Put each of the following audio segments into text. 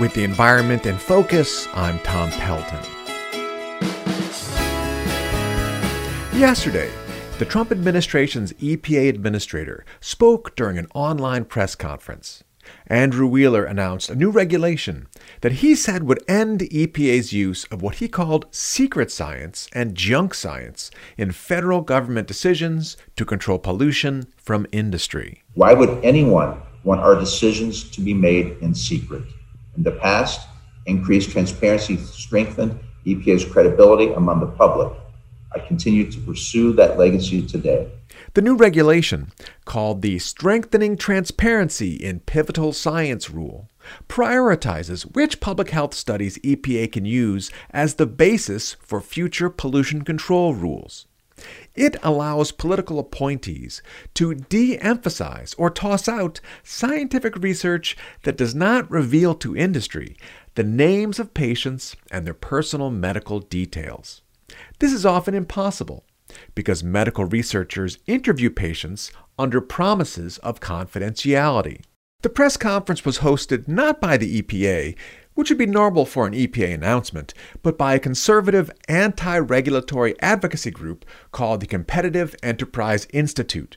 With the environment in focus, I'm Tom Pelton. Yesterday, the Trump administration's EPA administrator spoke during an online press conference. Andrew Wheeler announced a new regulation that he said would end EPA's use of what he called secret science and junk science in federal government decisions to control pollution from industry. Why would anyone want our decisions to be made in secret? In the past, increased transparency strengthened EPA's credibility among the public. I continue to pursue that legacy today. The new regulation, called the Strengthening Transparency in Pivotal Science Rule, prioritizes which public health studies EPA can use as the basis for future pollution control rules. It allows political appointees to de emphasize or toss out scientific research that does not reveal to industry the names of patients and their personal medical details. This is often impossible because medical researchers interview patients under promises of confidentiality. The press conference was hosted not by the EPA, which would be normal for an EPA announcement, but by a conservative anti regulatory advocacy group called the Competitive Enterprise Institute.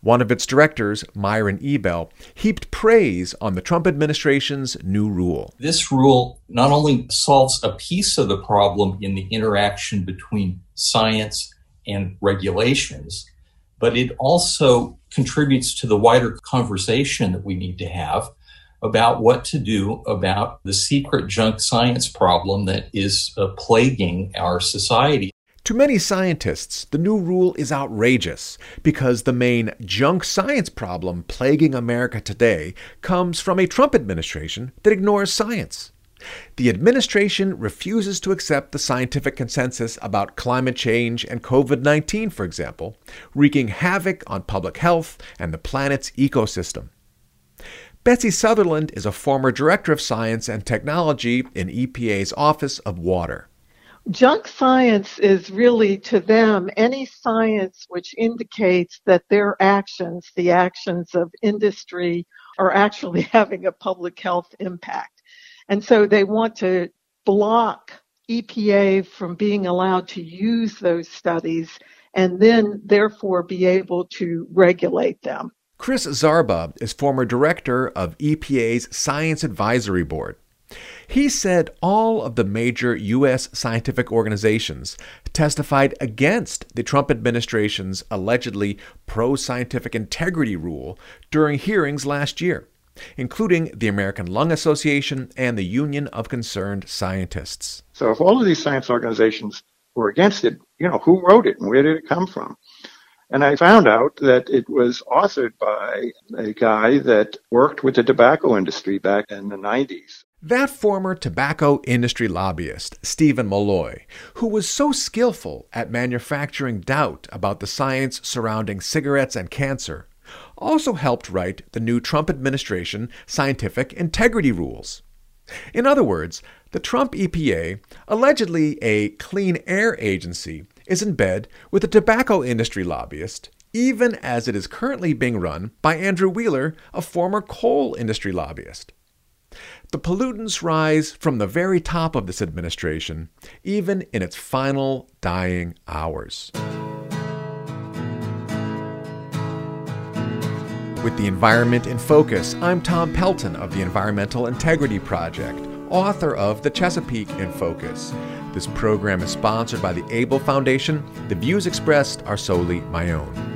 One of its directors, Myron Ebell, heaped praise on the Trump administration's new rule. This rule not only solves a piece of the problem in the interaction between science and regulations, but it also contributes to the wider conversation that we need to have about what to do about the secret junk science problem that is uh, plaguing our society. To many scientists, the new rule is outrageous because the main junk science problem plaguing America today comes from a Trump administration that ignores science. The administration refuses to accept the scientific consensus about climate change and COVID 19, for example, wreaking havoc on public health and the planet's ecosystem. Betsy Southerland is a former director of science and technology in EPA's Office of Water. Junk science is really to them any science which indicates that their actions, the actions of industry, are actually having a public health impact. And so they want to block EPA from being allowed to use those studies and then therefore be able to regulate them. Chris Zarba is former director of EPA's Science Advisory Board. He said all of the major U.S. scientific organizations testified against the Trump administration's allegedly pro scientific integrity rule during hearings last year including the American Lung Association and the Union of Concerned Scientists. So, if all of these science organizations were against it, you know, who wrote it and where did it come from? And I found out that it was authored by a guy that worked with the tobacco industry back in the 90s. That former tobacco industry lobbyist, Steven Milloy, who was so skillful at manufacturing doubt about the science surrounding cigarettes and cancer, also helped write the new Trump administration scientific integrity rules. In other words, the Trump EPA, allegedly a clean air agency, is in bed with a tobacco industry lobbyist, even as it is currently being run by Andrew Wheeler, a former coal industry lobbyist. The pollutants rise from the very top of this administration, even in its final dying hours. With the environment in focus, I'm Tom Pelton of the Environmental Integrity Project, author of The Chesapeake in Focus. This program is sponsored by the Abell Foundation. The views expressed are solely my own.